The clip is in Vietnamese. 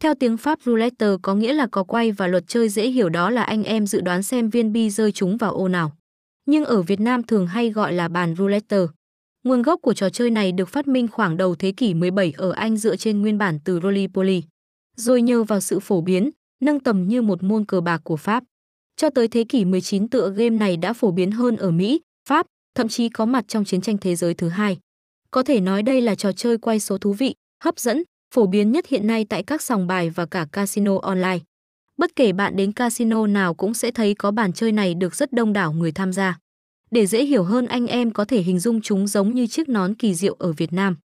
Theo tiếng Pháp roulette có nghĩa là có quay và luật chơi dễ hiểu đó là anh em dự đoán xem viên bi rơi trúng vào ô nào. Nhưng ở Việt Nam thường hay gọi là bàn roulette. Nguồn gốc của trò chơi này được phát minh khoảng đầu thế kỷ 17 ở Anh dựa trên nguyên bản từ roly-poly. Rồi nhờ vào sự phổ biến, nâng tầm như một môn cờ bạc của Pháp. Cho tới thế kỷ 19 tựa game này đã phổ biến hơn ở Mỹ, Pháp, thậm chí có mặt trong chiến tranh thế giới thứ hai. Có thể nói đây là trò chơi quay số thú vị, hấp dẫn, phổ biến nhất hiện nay tại các sòng bài và cả casino online. Bất kể bạn đến casino nào cũng sẽ thấy có bàn chơi này được rất đông đảo người tham gia. Để dễ hiểu hơn, anh em có thể hình dung chúng giống như chiếc nón kỳ diệu ở Việt Nam.